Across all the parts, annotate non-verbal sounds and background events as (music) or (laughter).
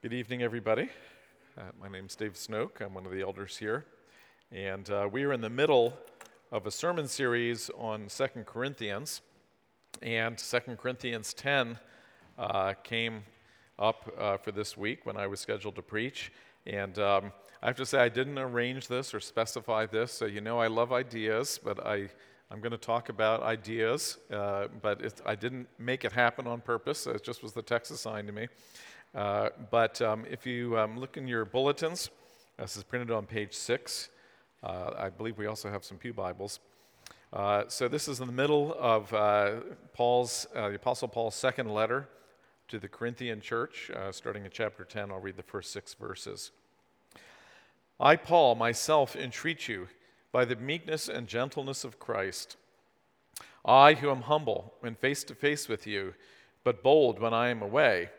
Good evening, everybody. Uh, my name is Dave Snoke. I'm one of the elders here. And uh, we are in the middle of a sermon series on Second Corinthians. And Second Corinthians 10 uh, came up uh, for this week when I was scheduled to preach. And um, I have to say, I didn't arrange this or specify this. So, you know, I love ideas, but I, I'm going to talk about ideas. Uh, but it, I didn't make it happen on purpose. It just was the text assigned to me. Uh, but um, if you um, look in your bulletins, this is printed on page six. Uh, I believe we also have some Pew Bibles. Uh, so this is in the middle of uh, Paul's, uh, the Apostle Paul's second letter to the Corinthian church, starting in chapter 10. I'll read the first six verses. I, Paul, myself entreat you by the meekness and gentleness of Christ. I, who am humble when face to face with you, but bold when I am away.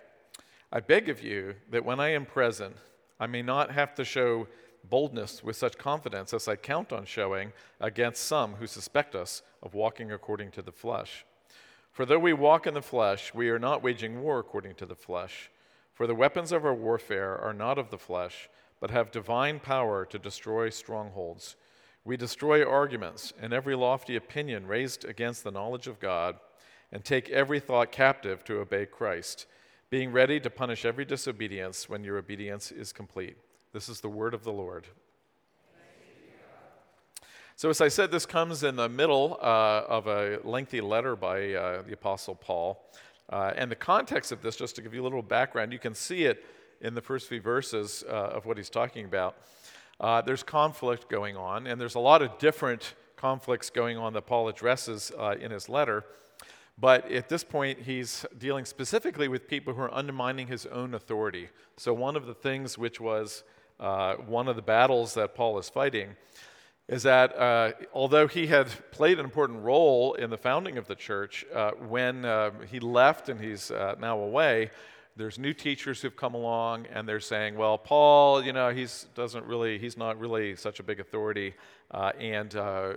I beg of you that when I am present, I may not have to show boldness with such confidence as I count on showing against some who suspect us of walking according to the flesh. For though we walk in the flesh, we are not waging war according to the flesh. For the weapons of our warfare are not of the flesh, but have divine power to destroy strongholds. We destroy arguments and every lofty opinion raised against the knowledge of God, and take every thought captive to obey Christ being ready to punish every disobedience when your obedience is complete. This is the word of the Lord. So, as I said, this comes in the middle uh, of a lengthy letter by uh, the Apostle Paul. Uh, and the context of this, just to give you a little background, you can see it in the first few verses uh, of what he's talking about. Uh, there's conflict going on, and there's a lot of different conflicts going on that Paul addresses uh, in his letter. But at this point, he's dealing specifically with people who are undermining his own authority. So, one of the things which was uh, one of the battles that Paul is fighting is that uh, although he had played an important role in the founding of the church, uh, when uh, he left and he's uh, now away, there's new teachers who've come along and they're saying, well, Paul, you know, he's doesn't really, he's not really such a big authority, uh, and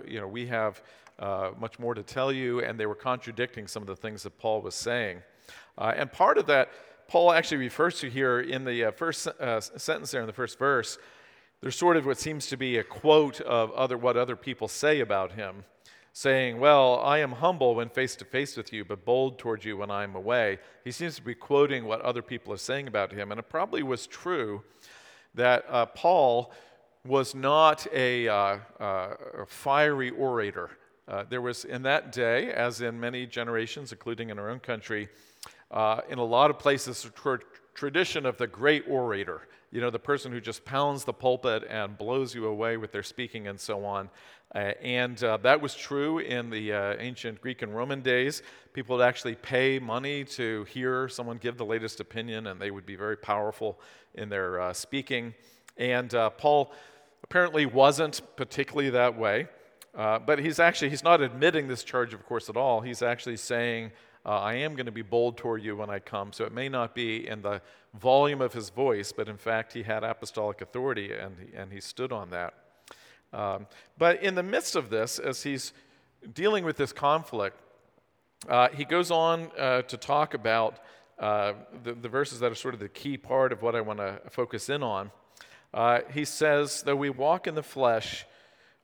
you know, we have uh, much more to tell you, and they were contradicting some of the things that Paul was saying. Uh, and part of that, Paul actually refers to here in the uh, first uh, sentence there in the first verse. There's sort of what seems to be a quote of other, what other people say about him, saying, Well, I am humble when face to face with you, but bold towards you when I am away. He seems to be quoting what other people are saying about him. And it probably was true that uh, Paul was not a, uh, uh, a fiery orator. Uh, there was, in that day, as in many generations, including in our own country, uh, in a lot of places, a tradition of the great orator. You know, the person who just pounds the pulpit and blows you away with their speaking and so on. Uh, and uh, that was true in the uh, ancient Greek and Roman days. People would actually pay money to hear someone give the latest opinion, and they would be very powerful in their uh, speaking. And Paul apparently wasn't particularly that way. Uh, but he's actually he's not admitting this charge, of course, at all. He's actually saying, uh, "I am going to be bold toward you when I come." So it may not be in the volume of his voice, but in fact, he had apostolic authority, and he, and he stood on that. Um, but in the midst of this, as he's dealing with this conflict, uh, he goes on uh, to talk about uh, the, the, verses that are sort of the key part of what I want to focus in on. he says, "Though we walk in the flesh."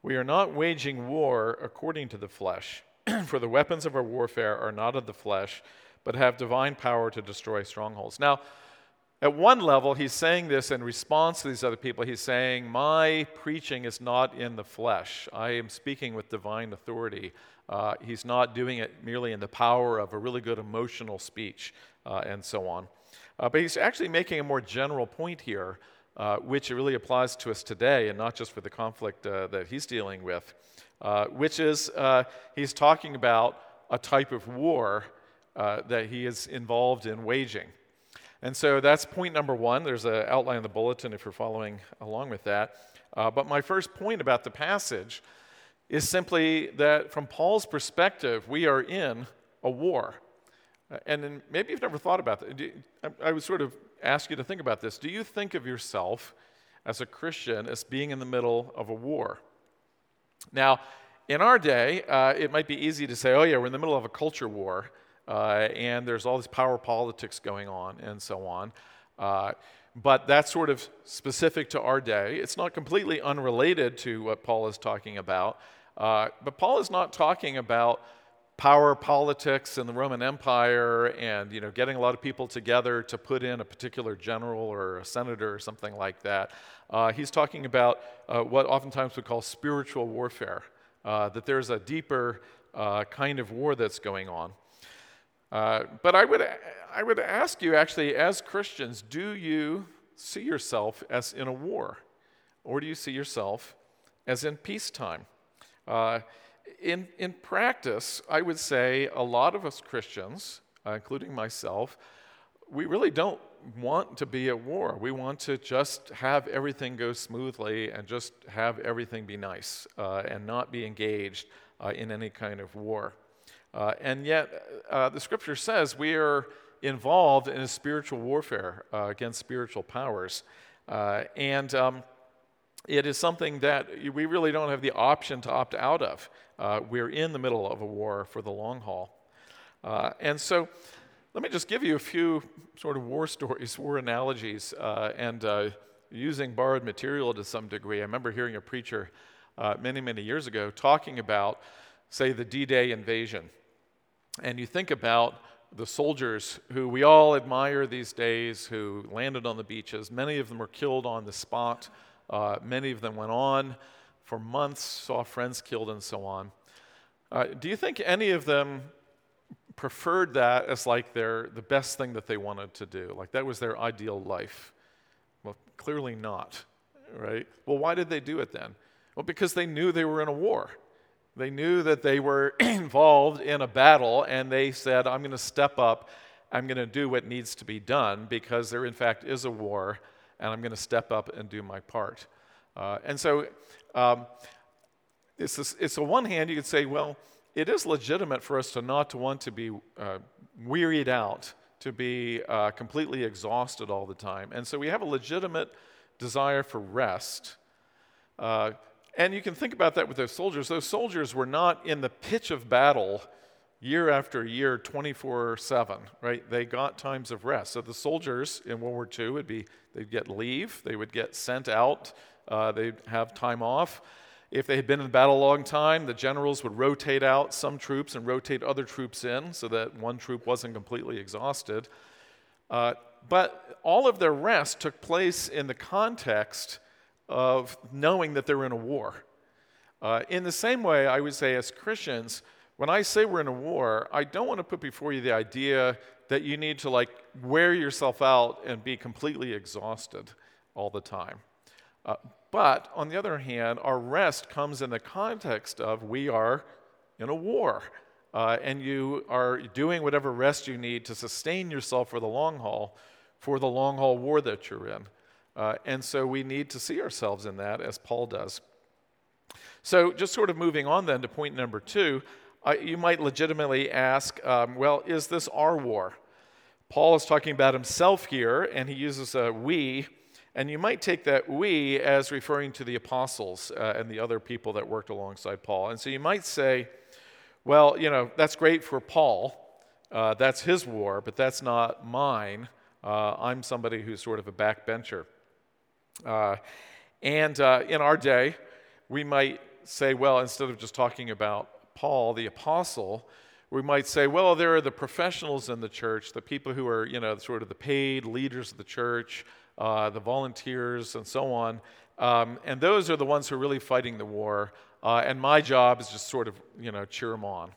We are not waging war according to the flesh, (clears throat) for the weapons of our warfare are not of the flesh, but have divine power to destroy strongholds. Now, at one level, he's saying this in response to these other people. He's saying, My preaching is not in the flesh. I am speaking with divine authority. Uh, he's not doing it merely in the power of a really good emotional speech uh, and so on. Uh, but he's actually making a more general point here uh, which really applies to us today and not just for the conflict uh, that he's dealing with, uh, which is uh, he's talking about a type of war uh, that he is involved in waging. And so that's point number one. There's an outline in the bulletin if you're following along with that. but my first point about the passage is simply that from Paul's perspective, we are in a war. And maybe you've never thought about that. I was sort of ask you to think about this. Do you think of yourself as a Christian as being in the middle of a war? Now, in our day, uh, it might be easy to say, oh, yeah, we're in the middle of a culture war, uh, and there's all this power politics going on, and so on. Uh, but that's sort of specific to our day. It's not completely unrelated to what Paul is talking about. Uh, but Paul is not talking about power politics in the Roman Empire and you know getting a lot of people together to put in a particular general or a senator or something like that. Uh, he's talking about uh, what oftentimes we call spiritual warfare. Uh, that there's a deeper uh, kind of war that's going on. Uh, but I would, I would ask you actually, as Christians, do you see yourself as in a war? Or do you see yourself as in peacetime? In, in practice, I would say a lot of us Christians, uh, including myself, we really don't want to be at war. We want to just have everything go smoothly and just have everything be nice uh, and not be engaged uh, in any kind of war. Uh, and yet, uh, the scripture says we are involved in a spiritual warfare uh, against spiritual powers. And um, it is something that we really don't have the option to opt out of. Uh, we're in the middle of a war for the long haul. Uh, and so, let me just give you a few sort of war (laughs) stories, war analogies, and using borrowed material to some degree. I remember hearing a preacher many, many years ago talking about, say, the D Day invasion and you think about the soldiers who we all admire these days who landed on the beaches. Many of them were killed on the spot. Uh, many of them went on for months, saw friends killed, and so on. Uh, do you think any of them preferred that as like their the best thing that they wanted to do? Like that was their ideal life? Well, clearly not, right? Well, why did they do it then? Well, because they knew they were in a war. They knew that they were (clears throat) involved in a battle, and they said, I'm going to step up. I'm going to do what needs to be done because there, in fact, is a war, and I'm going to step up and do my part. Uh, and so, um, it's, it's on one hand, you could say, well, it is legitimate for us to not to want to be uh, wearied out, to be uh, completely exhausted all the time. And so we have a legitimate desire for rest. Uh, and you can think about that with those soldiers. Those soldiers were not in the pitch of battle year after year, 24 7, right? They got times of rest. So the soldiers in World War II would be, they'd get leave, they would get sent out, uh, they'd have time off. If they had been in battle a long time, the generals would rotate out some troops and rotate other troops in so that one troop wasn't completely exhausted. Uh, but all of their rest took place in the context of knowing that they're in a war. Uh, in the same way, I would say, as Christians, when I say we're in a war, I don't want to put before you the idea that you need to like wear yourself out and be completely exhausted all the time. Uh, but on the other hand, our rest comes in the context of we are in a war. Uh, and you are doing whatever rest you need to sustain yourself for the long haul, for the long haul war that you're in. Uh, and so we need to see ourselves in that as Paul does. So, just sort of moving on then to point number two, uh, you might legitimately ask, um, well, is this our war? Paul is talking about himself here, and he uses a we, and you might take that we as referring to the apostles uh, and the other people that worked alongside Paul. And so you might say, well, you know, that's great for Paul. Uh, that's his war, but that's not mine. Uh, I'm somebody who's sort of a backbencher. Uh, and uh, in our day, we might say, well, instead of just talking about Paul, the apostle, we might say, well, there are the professionals in the church, the people who are, you know, sort of the paid leaders of the church, uh, the volunteers, and so on. Um, and those are the ones who are really fighting the war. Uh, and my job is just sort of, you know, cheer them on.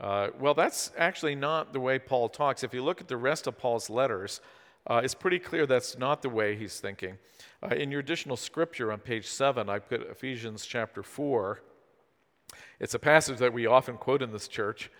Uh, well, that's actually not the way Paul talks. If you look at the rest of Paul's letters, uh, it's pretty clear that's not the way he's thinking. Uh, in your additional scripture on page 7, I put Ephesians chapter 4. It's a passage that we often quote in this church.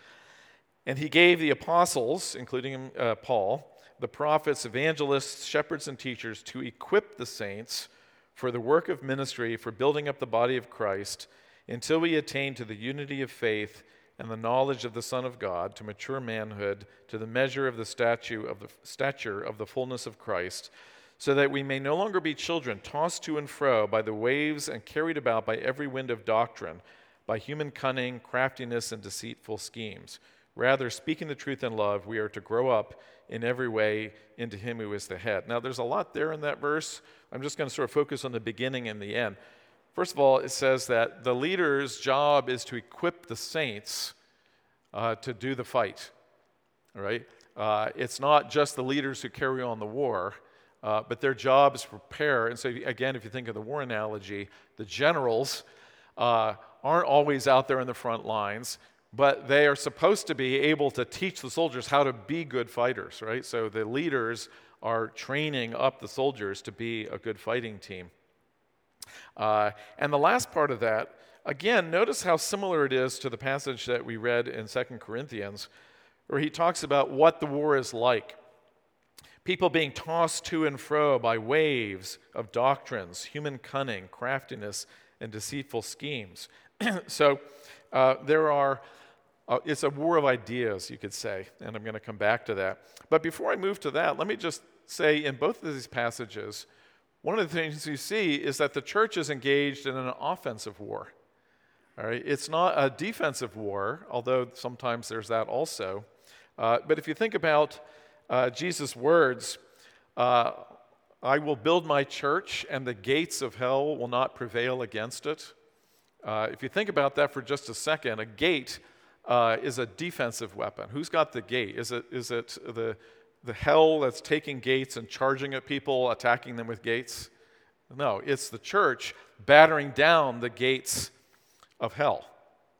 And he gave the apostles, including uh, Paul, the prophets, evangelists, shepherds, and teachers to equip the saints for the work of ministry, for building up the body of Christ, until we attain to the unity of faith and the knowledge of the Son of God, to mature manhood, to the measure of the stature of the, stature of the fullness of Christ, so that we may no longer be children, tossed to and fro by the waves and carried about by every wind of doctrine, by human cunning, craftiness, and deceitful schemes, Rather, speaking the truth in love, we are to grow up in every way into Him who is the head. Now, there's a lot there in that verse. I'm just going to sort of focus on the beginning and the end. First of all, it says that the leader's job is to equip the saints uh, to do the fight. Right? Uh, it's not just the leaders who carry on the war, uh, but their job is to prepare. And so, again, if you think of the war analogy, the generals uh, aren't always out there in the front lines but they are supposed to be able to teach the soldiers how to be good fighters, right? So the leaders are training up the soldiers to be a good fighting team. Uh, and the last part of that, again, notice how similar it is to the passage that we read in 2 Corinthians, where he talks about what the war is like. People being tossed to and fro by waves of doctrines, human cunning, craftiness, and deceitful schemes. (clears throat) so uh, there are uh, it's a war of ideas, you could say, and I'm going to come back to that. But before I move to that, let me just say in both of these passages, one of the things you see is that the church is engaged in an offensive war. All right, it's not a defensive war, although sometimes there's that also. Uh, but if you think about uh, Jesus' words, uh, I will build my church, and the gates of hell will not prevail against it. Uh, if you think about that for just a second, a gate uh, is a defensive weapon. Who's got the gate? Is it, is it the, the hell that's taking gates and charging at people, attacking them with gates? No, it's the church battering down the gates of hell,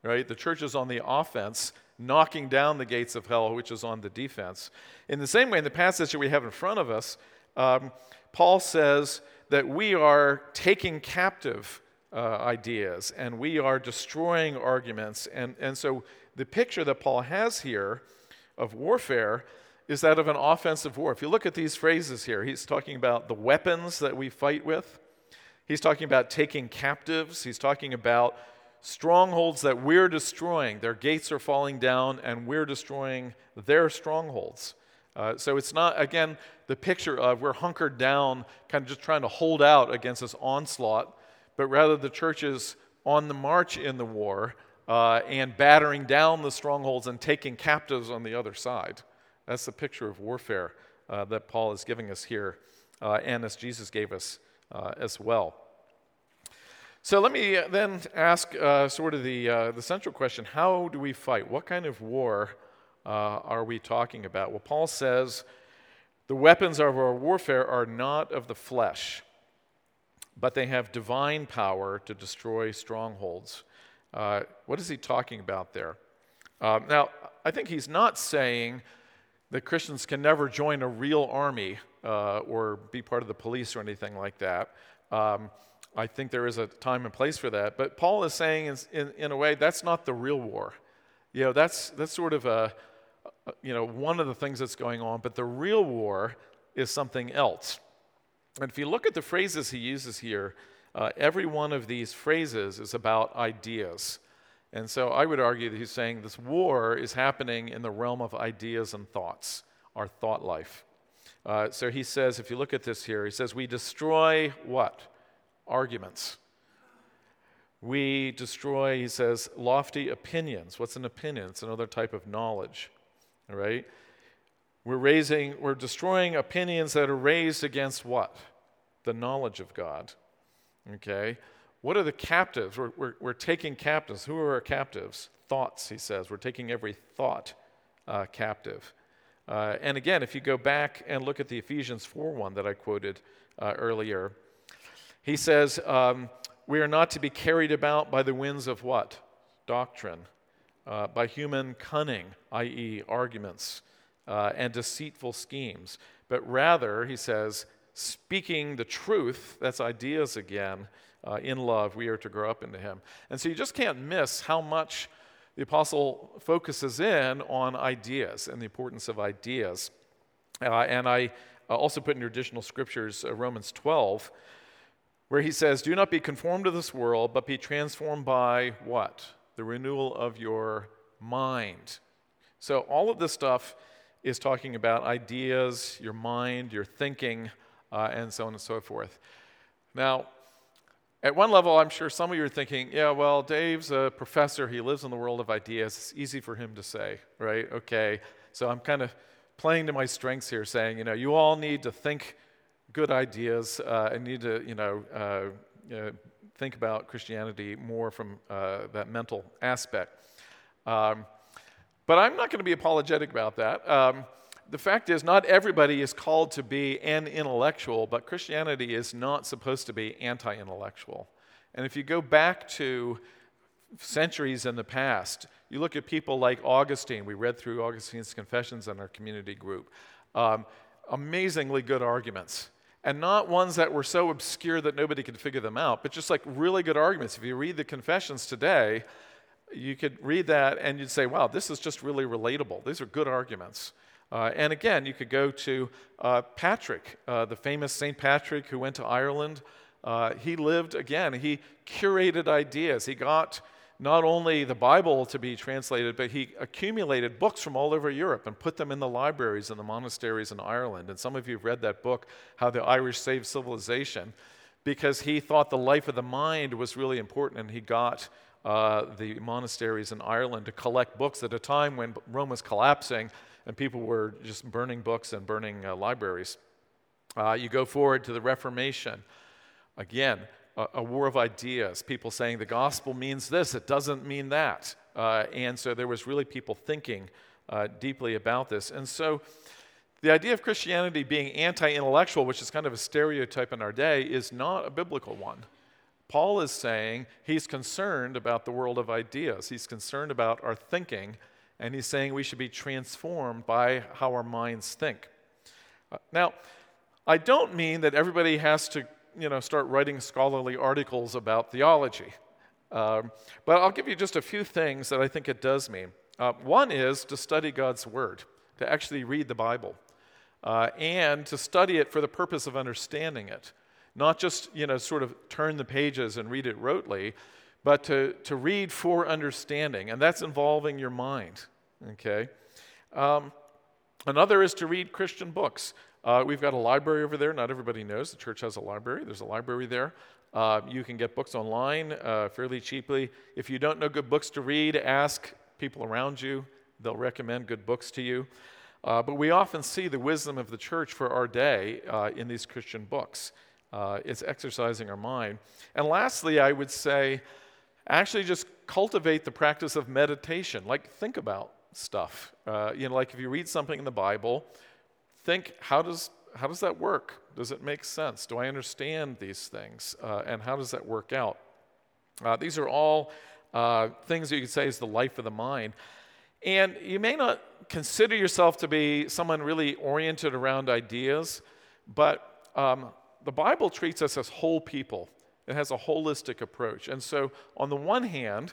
right? The church is on the offense, knocking down the gates of hell, which is on the defense. In the same way, in the passage that we have in front of us, um, Paul says that we are taking captive uh, ideas and we are destroying arguments. And, and so the picture that Paul has here of warfare is that of an offensive war. If you look at these phrases here, he's talking about the weapons that we fight with, he's talking about taking captives, he's talking about strongholds that we're destroying. Their gates are falling down, and we're destroying their strongholds. Uh, so it's not, again, the picture of we're hunkered down, kind of just trying to hold out against this onslaught, but rather the church is on the march in the war uh, and battering down the strongholds and taking captives on the other side. That's the picture of warfare uh, that Paul is giving us here, uh, and as Jesus gave us uh, as well. So let me then ask uh, sort of the, uh, the central question how do we fight? What kind of war are we talking about? Well, Paul says the weapons of our warfare are not of the flesh, but they have divine power to destroy strongholds. Uh, what is he talking about there? Uh, now, I think he's not saying that Christians can never join a real army uh, or be part of the police or anything like that. Um, I think there is a time and place for that. But Paul is saying, in, in, in, a way, that's not the real war. You know, that's, that's sort of a, you know, one of the things that's going on. But the real war is something else. And if you look at the phrases he uses here, uh, every one of these phrases is about ideas. And so I would argue that he's saying this war is happening in the realm of ideas and thoughts, our thought life. Uh, so he says, if you look at this here, he says, we destroy what? Arguments. We destroy, he says, lofty opinions. What's an opinion? It's another type of knowledge. All right? We're raising, we're destroying opinions that are raised against what? The knowledge of God. Okay? What are the captives? We're, we're, we're taking captives. Who are our captives? Thoughts, he says. We're taking every thought uh, captive. Uh, and again, if you go back and look at the Ephesians 4 1 that I quoted uh, earlier, he says, um, We are not to be carried about by the winds of what? Doctrine, uh, by human cunning, i.e., arguments, uh, and deceitful schemes, but rather, he says, speaking the truth, that's ideas again, uh, in love, we are to grow up into him. And so you just can't miss how much the apostle focuses in on ideas and the importance of ideas. Uh, and I uh, also put in your additional scriptures uh, Romans 12, where he says, Do not be conformed to this world, but be transformed by what? The renewal of your mind. So all of this stuff is talking about ideas, your mind, your thinking uh, and so on and so forth. Now, at one level, I'm sure some of you are thinking, yeah, well, Dave's a professor. He lives in the world of ideas. It's easy for him to say, right? Okay. So I'm kind of playing to my strengths here, saying, you know, you all need to think good ideas uh, and need to, you know, uh, uh, think about Christianity more from uh, that mental aspect. Um, but I'm not going to be apologetic about that. Um, the fact is, not everybody is called to be an intellectual, but Christianity is not supposed to be anti intellectual. And if you go back to centuries in the past, you look at people like Augustine. We read through Augustine's Confessions in our community group. Um, amazingly good arguments. And not ones that were so obscure that nobody could figure them out, but just like really good arguments. If you read the Confessions today, you could read that and you'd say, wow, this is just really relatable. These are good arguments. Uh, and again, you could go to uh, Patrick, uh, the famous St. Patrick who went to Ireland. Uh, he lived, again, he curated ideas. He got not only the Bible to be translated, but he accumulated books from all over Europe and put them in the libraries and the monasteries in Ireland. And some of you have read that book, How the Irish Saved Civilization, because he thought the life of the mind was really important and he got uh, the monasteries in Ireland to collect books at a time when Rome was collapsing and people were just burning books and burning uh, libraries. Uh, you go forward to the Reformation. Again, a, a, war of ideas, people saying the gospel means this, it doesn't mean that. Uh, and so there was really people thinking uh, deeply about this. And so the idea of Christianity being anti intellectual, which is kind of a stereotype in our day, is not a biblical one. Paul is saying he's concerned about the world of ideas. He's concerned about our thinking and he's saying we should be transformed by how our minds think. Uh, now, I don't mean that everybody has to, you know, start writing scholarly articles about theology, um, but I'll give you just a few things that I think it does mean. Uh, one is to study God's Word, to actually read the Bible, uh, and to study it for the purpose of understanding it, not just, you know, sort of turn the pages and read it rotely, but to, to read for understanding, and that's involving your mind, okay? Um, another is to read Christian books. Uh, we've got a library over there. Not everybody knows the church has a library. There's a library there. Uh, you can get books online uh, fairly cheaply. If you don't know good books to read, ask people around you. They'll recommend good books to you. Uh, but we often see the wisdom of the church for our day uh, in these Christian books. Uh, it's exercising our mind. And lastly, I would say, actually just cultivate the practice of meditation. Like, think about stuff. Uh, you know, like if you read something in the Bible, think, how does, how does that work? Does it make sense? Do I understand these things? Uh, and how does that work out? Uh, these are all uh, things that you could say is the life of the mind. And you may not consider yourself to be someone really oriented around ideas, but um, the Bible treats us as whole people. It has a holistic approach. And so, on the one hand,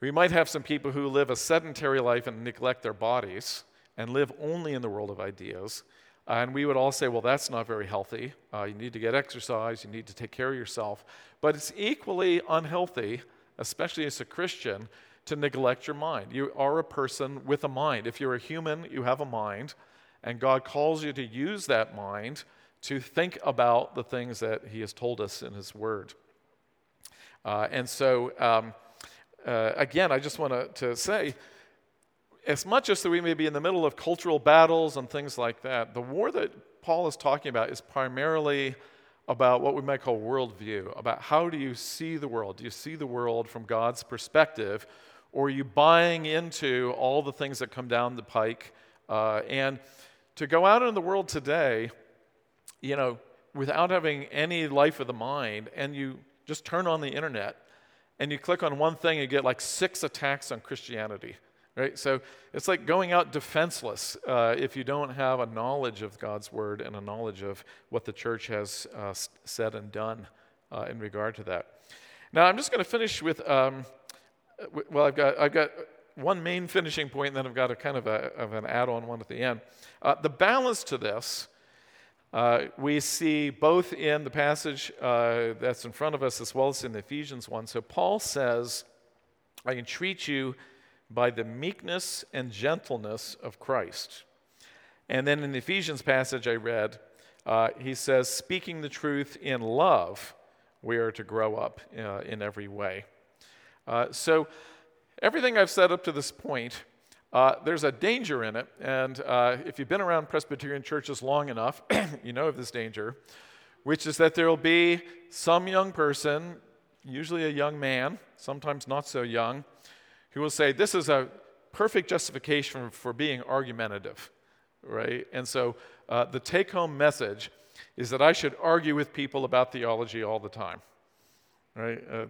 we might have some people who live a sedentary life and neglect their bodies and live only in the world of ideas. And we would all say, well, that's not very healthy. Uh, you need to get exercise, you need to take care of yourself. But it's equally unhealthy, especially as a Christian, to neglect your mind. You are a person with a mind. If you're a human, you have a mind, and God calls you to use that mind to think about the things that he has told us in his word. Uh, and so, um, uh, again, I just want to say, as much as we may be in the middle of cultural battles and things like that, the war that Paul is talking about is primarily about what we might call worldview, about how do you see the world? Do you see the world from God's perspective, or are you buying into all the things that come down the pike? Uh, and to go out in the world today, you know, without having any life of the mind, and you just turn on the internet and you click on one thing, you get like six attacks on Christianity. Right? So it's like going out defenseless uh, if you don't have a knowledge of God's word and a knowledge of what the church has uh, said and done uh, in regard to that. Now, I'm just going to finish with, um, well, I've got, I've got one main finishing point, and then I've got a kind of, a, of an add on one at the end. Uh, the balance to this uh, we see both in the passage uh, that's in front of us as well as in the Ephesians 1. So Paul says, I entreat you by the meekness and gentleness of Christ. And then in the Ephesians passage I read, uh, he says, speaking the truth in love, we are to grow up uh, in every way. Uh, so, everything I've said up to this point, uh, there's a danger in it. And uh, if you've been around Presbyterian churches long enough, (clears throat) you know of this danger, which is that there will be some young person, usually a young man, sometimes not so young, who will say, This is a perfect justification for being argumentative, right? And so uh, the take home message is that I should argue with people about theology all the time, right? Uh,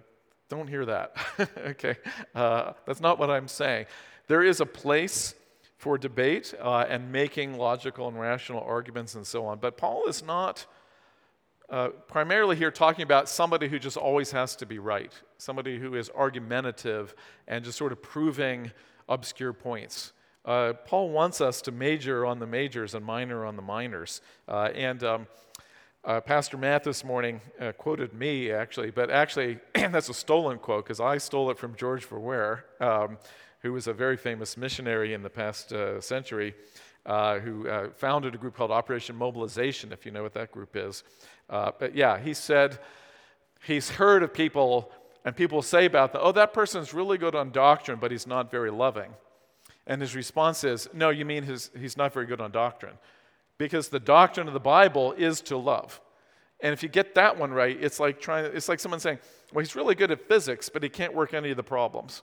don't hear that, (laughs) okay? Uh, that's not what I'm saying. There is a place for debate uh, and making logical and rational arguments and so on, but Paul is not. Uh, primarily here talking about somebody who just always has to be right, somebody who is argumentative and just sort of proving obscure points. Uh, Paul wants us to major on the majors and minor on the minors. Uh, and um, uh, Pastor Matt this morning uh, quoted me, actually, but actually, (clears throat) that's a stolen quote because I stole it from George Verwer, um, who was a very famous missionary in the past uh, century, uh, who founded a group called Operation Mobilization, if you know what that group is. but yeah, he said he's heard of people and people say about them, oh, that person's really good on doctrine, but he's not very loving. And his response is, no, you mean his, he's not very good on doctrine. Because the doctrine of the Bible is to love. And if you get that one right, it's like trying, it's like someone saying, well, he's really good at physics, but he can't work any of the problems.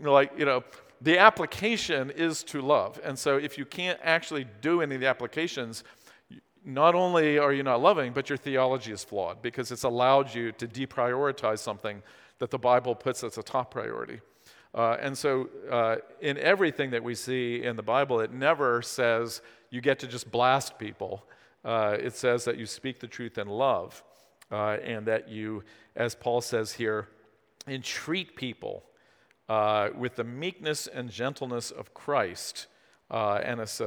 Like, you know, the application is to love. And so if you can't actually do any of the applications, not only are you not loving, but your theology is flawed because it's allowed you to deprioritize something that the Bible puts as a top priority. Uh, and so, uh, in everything that we see in the Bible, it never says you get to just blast people. Uh, it says that you speak the truth in love, uh, and that you, as Paul says here, entreat people uh, with the meekness and gentleness of Christ. Uh, and as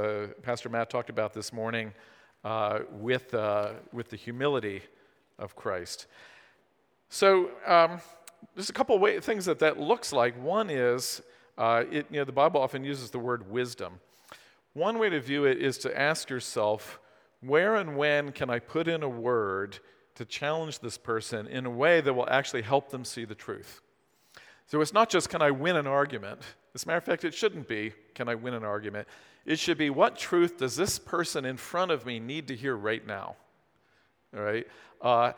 Pastor Matt talked about this morning, uh, with, uh, with the humility of Christ. So um, there's a couple of way, things that that looks like. One is, uh, it, you know, the Bible often uses the word wisdom. One way to view it is to ask yourself, where and when can I put in a word to challenge this person in a way that will actually help them see the truth? So it's not just can I win an argument. As a matter of fact, it shouldn't be can I win an argument. It should be what truth does this person in front of me need to hear right now? All right? Uh,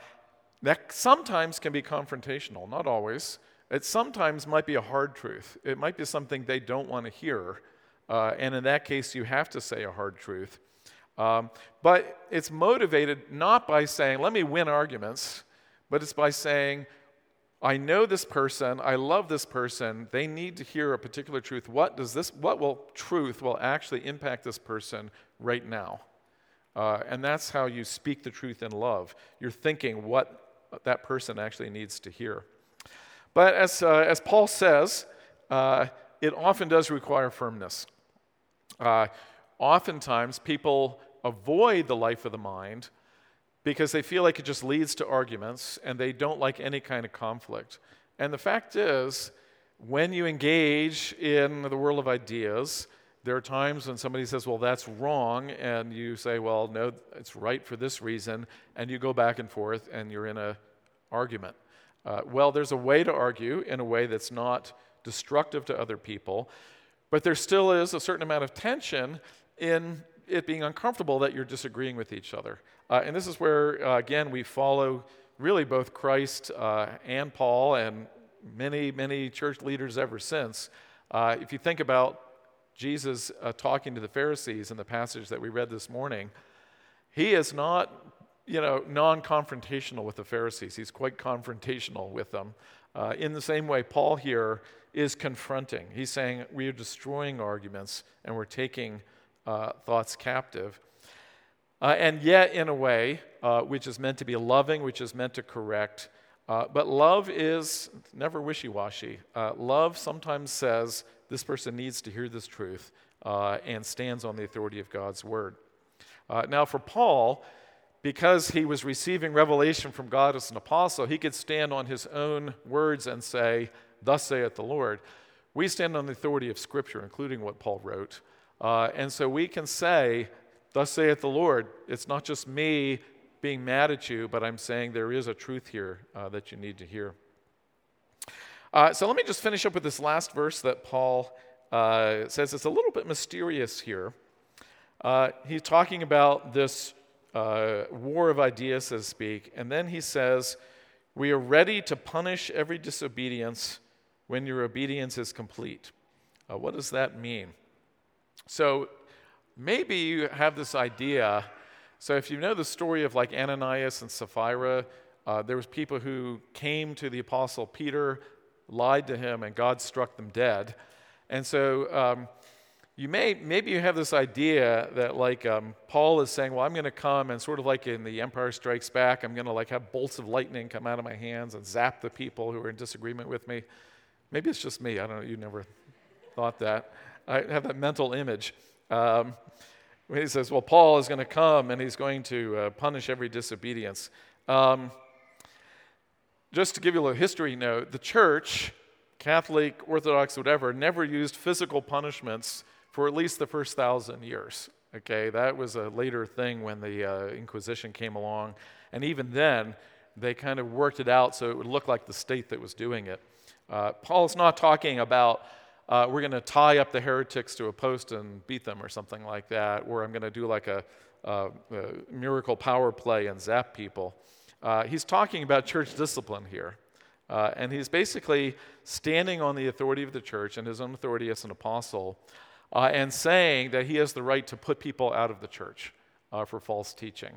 that sometimes can be confrontational, not always. It sometimes might be a hard truth. It might be something they don't want to hear. Uh, and in that case, you have to say a hard truth. Um, but it's motivated not by saying, let me win arguments, but it's by saying, I know this person, I love this person, they need to hear a particular truth. What does this, what will truth will actually impact this person right now? Uh, and that's how you speak the truth in love. You're thinking what that person actually needs to hear. But as, uh, as Paul says, uh, it often does require firmness. Uh, oftentimes, people avoid the life of the mind because they feel like it just leads to arguments and they don't like any kind of conflict. And the fact is, when you engage in the world of ideas, there are times when somebody says, Well, that's wrong, and you say, Well, no, it's right for this reason, and you go back and forth and you're in an argument. Uh, well, there's a way to argue in a way that's not destructive to other people, but there still is a certain amount of tension in it being uncomfortable that you're disagreeing with each other. Uh, and this is where, uh, again, we follow really both Christ uh, and Paul and many, many church leaders ever since. Uh, if you think about Jesus uh, talking to the Pharisees in the passage that we read this morning, he is not, you know, non-confrontational with the Pharisees. He's quite confrontational with them. Uh, in the same way, Paul here is confronting. He's saying we are destroying arguments and we're taking thoughts captive. Uh, and yet, in a way, uh, which is meant to be loving, which is meant to correct. Uh, but love is never wishy washy. Uh, love sometimes says this person needs to hear this truth uh, and stands on the authority of God's word. now, for Paul, because he was receiving revelation from God as an apostle, he could stand on his own words and say, Thus saith the Lord. We stand on the authority of Scripture, including what Paul wrote. Uh, and so we can say, Thus saith the Lord. It's not just me being mad at you, but I'm saying there is a truth here uh, that you need to hear. Uh, so let me just finish up with this last verse that Paul uh, says. It's a little bit mysterious here. Uh, he's talking about this uh, war of ideas, so to speak, and then he says, We are ready to punish every disobedience when your obedience is complete. Uh, what does that mean? So maybe you have this idea. So if you know the story of like Ananias and Sapphira, uh, there was people who came to the apostle Peter, lied to him, and God struck them dead. And so um, you may maybe you have this idea that like um, Paul is saying, well, I'm going to come and sort of like in The Empire Strikes Back, I'm going to like have bolts of lightning come out of my hands and zap the people who are in disagreement with me. Maybe it's just me. I don't know. You never thought that. I have that mental image. Um, he says, well, Paul is going to come and he's going to uh, punish every disobedience. Um, just to give you a little history note, the church, Catholic, Orthodox, whatever, never used physical punishments for at least the first thousand years. Okay, that was a later thing when the uh, Inquisition came along. And even then, they kind of worked it out so it would look like the state that was doing it. Uh, Paul's not talking about uh, we're going to tie up the heretics to a post and beat them or something like that, or I'm going to do like a, a, a, miracle power play and zap people. Uh, he's talking about church discipline here. Uh, and he's basically standing on the authority of the church and his own authority as an apostle uh, and saying that he has the right to put people out of the church uh, for false teaching.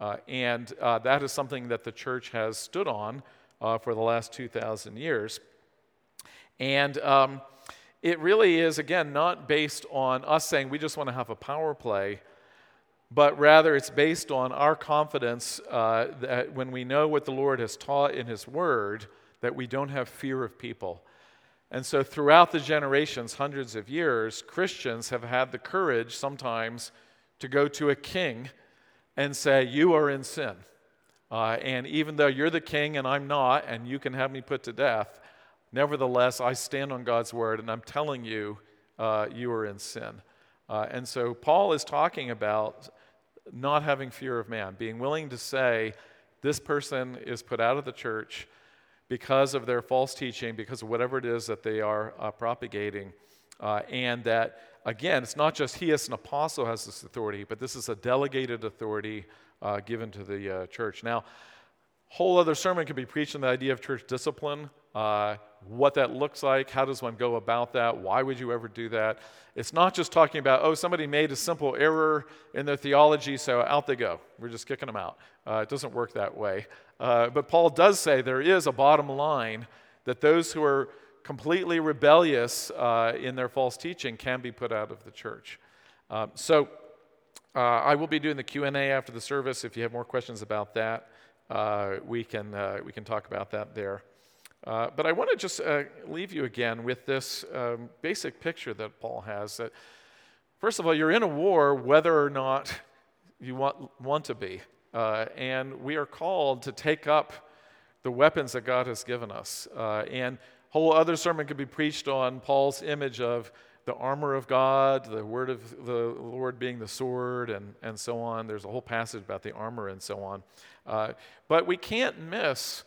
Uh, and that is something that the church has stood on for the last 2,000 years. And um, it really is, again, not based on us saying we just want to have a power play, but rather it's based on our confidence uh, that when we know what the Lord has taught in His Word, that we don't have fear of people. And so, throughout the generations, hundreds of years, Christians have had the courage sometimes to go to a king and say, You are in sin. Uh, and even though you're the king and I'm not, and you can have me put to death, nevertheless, I stand on God's word and I'm telling you, uh, you are in sin. Uh, and so, Paul is talking about not having fear of man, being willing to say, This person is put out of the church because of their false teaching, because of whatever it is that they are uh, propagating. Uh, and that, again, it's not just he as an apostle has this authority, but this is a delegated authority uh, given to the uh, church. Now, whole other sermon could be preached on the idea of church discipline, uh, what that looks like, how does one go about that, why would you ever do that? It's not just talking about, oh, somebody made a simple error in their theology, so out they go. We're just kicking them out. Uh, it doesn't work that way. Uh, but Paul does say there is a bottom line that those who are completely rebellious uh, in their false teaching can be put out of the church. Um, so uh, I will be doing the Q&A after the service. If you have more questions about that, uh, we, can, we can talk about that there. Uh, but I want to just leave you again with this um, basic picture that Paul has that, first of all, you're in a war whether or not you want, want to be. Uh, and we are called to take up the weapons that God has given us. Uh, and whole other sermon could be preached on Paul's image of the armor of God, the word of the Lord being the sword, and, and so on. There's a whole passage about the armor and so on. Uh, but we can't miss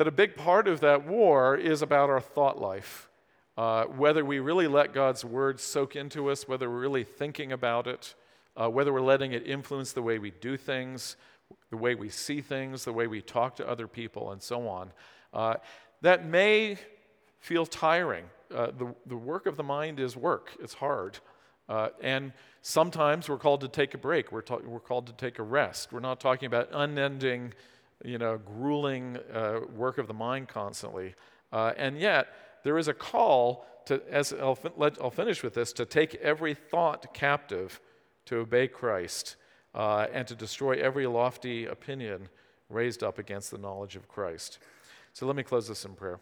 that a big part of that war is about our thought life. Uh, whether we really let God's word soak into us, whether we're really thinking about it, uh, whether we're letting it influence the way we do things, the way we see things, the way we talk to other people, and so on. Uh, that may feel tiring. Uh, the, the work of the mind is work, it's hard. Uh, and sometimes we're called to take a break, we're, ta- we're called to take a rest. We're not talking about unending, you know, grueling uh, work of the mind constantly. Uh, and yet, there is a call to, as I'll, fin- let, I'll finish with this, to take every thought captive to obey Christ uh, and to destroy every lofty opinion raised up against the knowledge of Christ. So let me close this in prayer.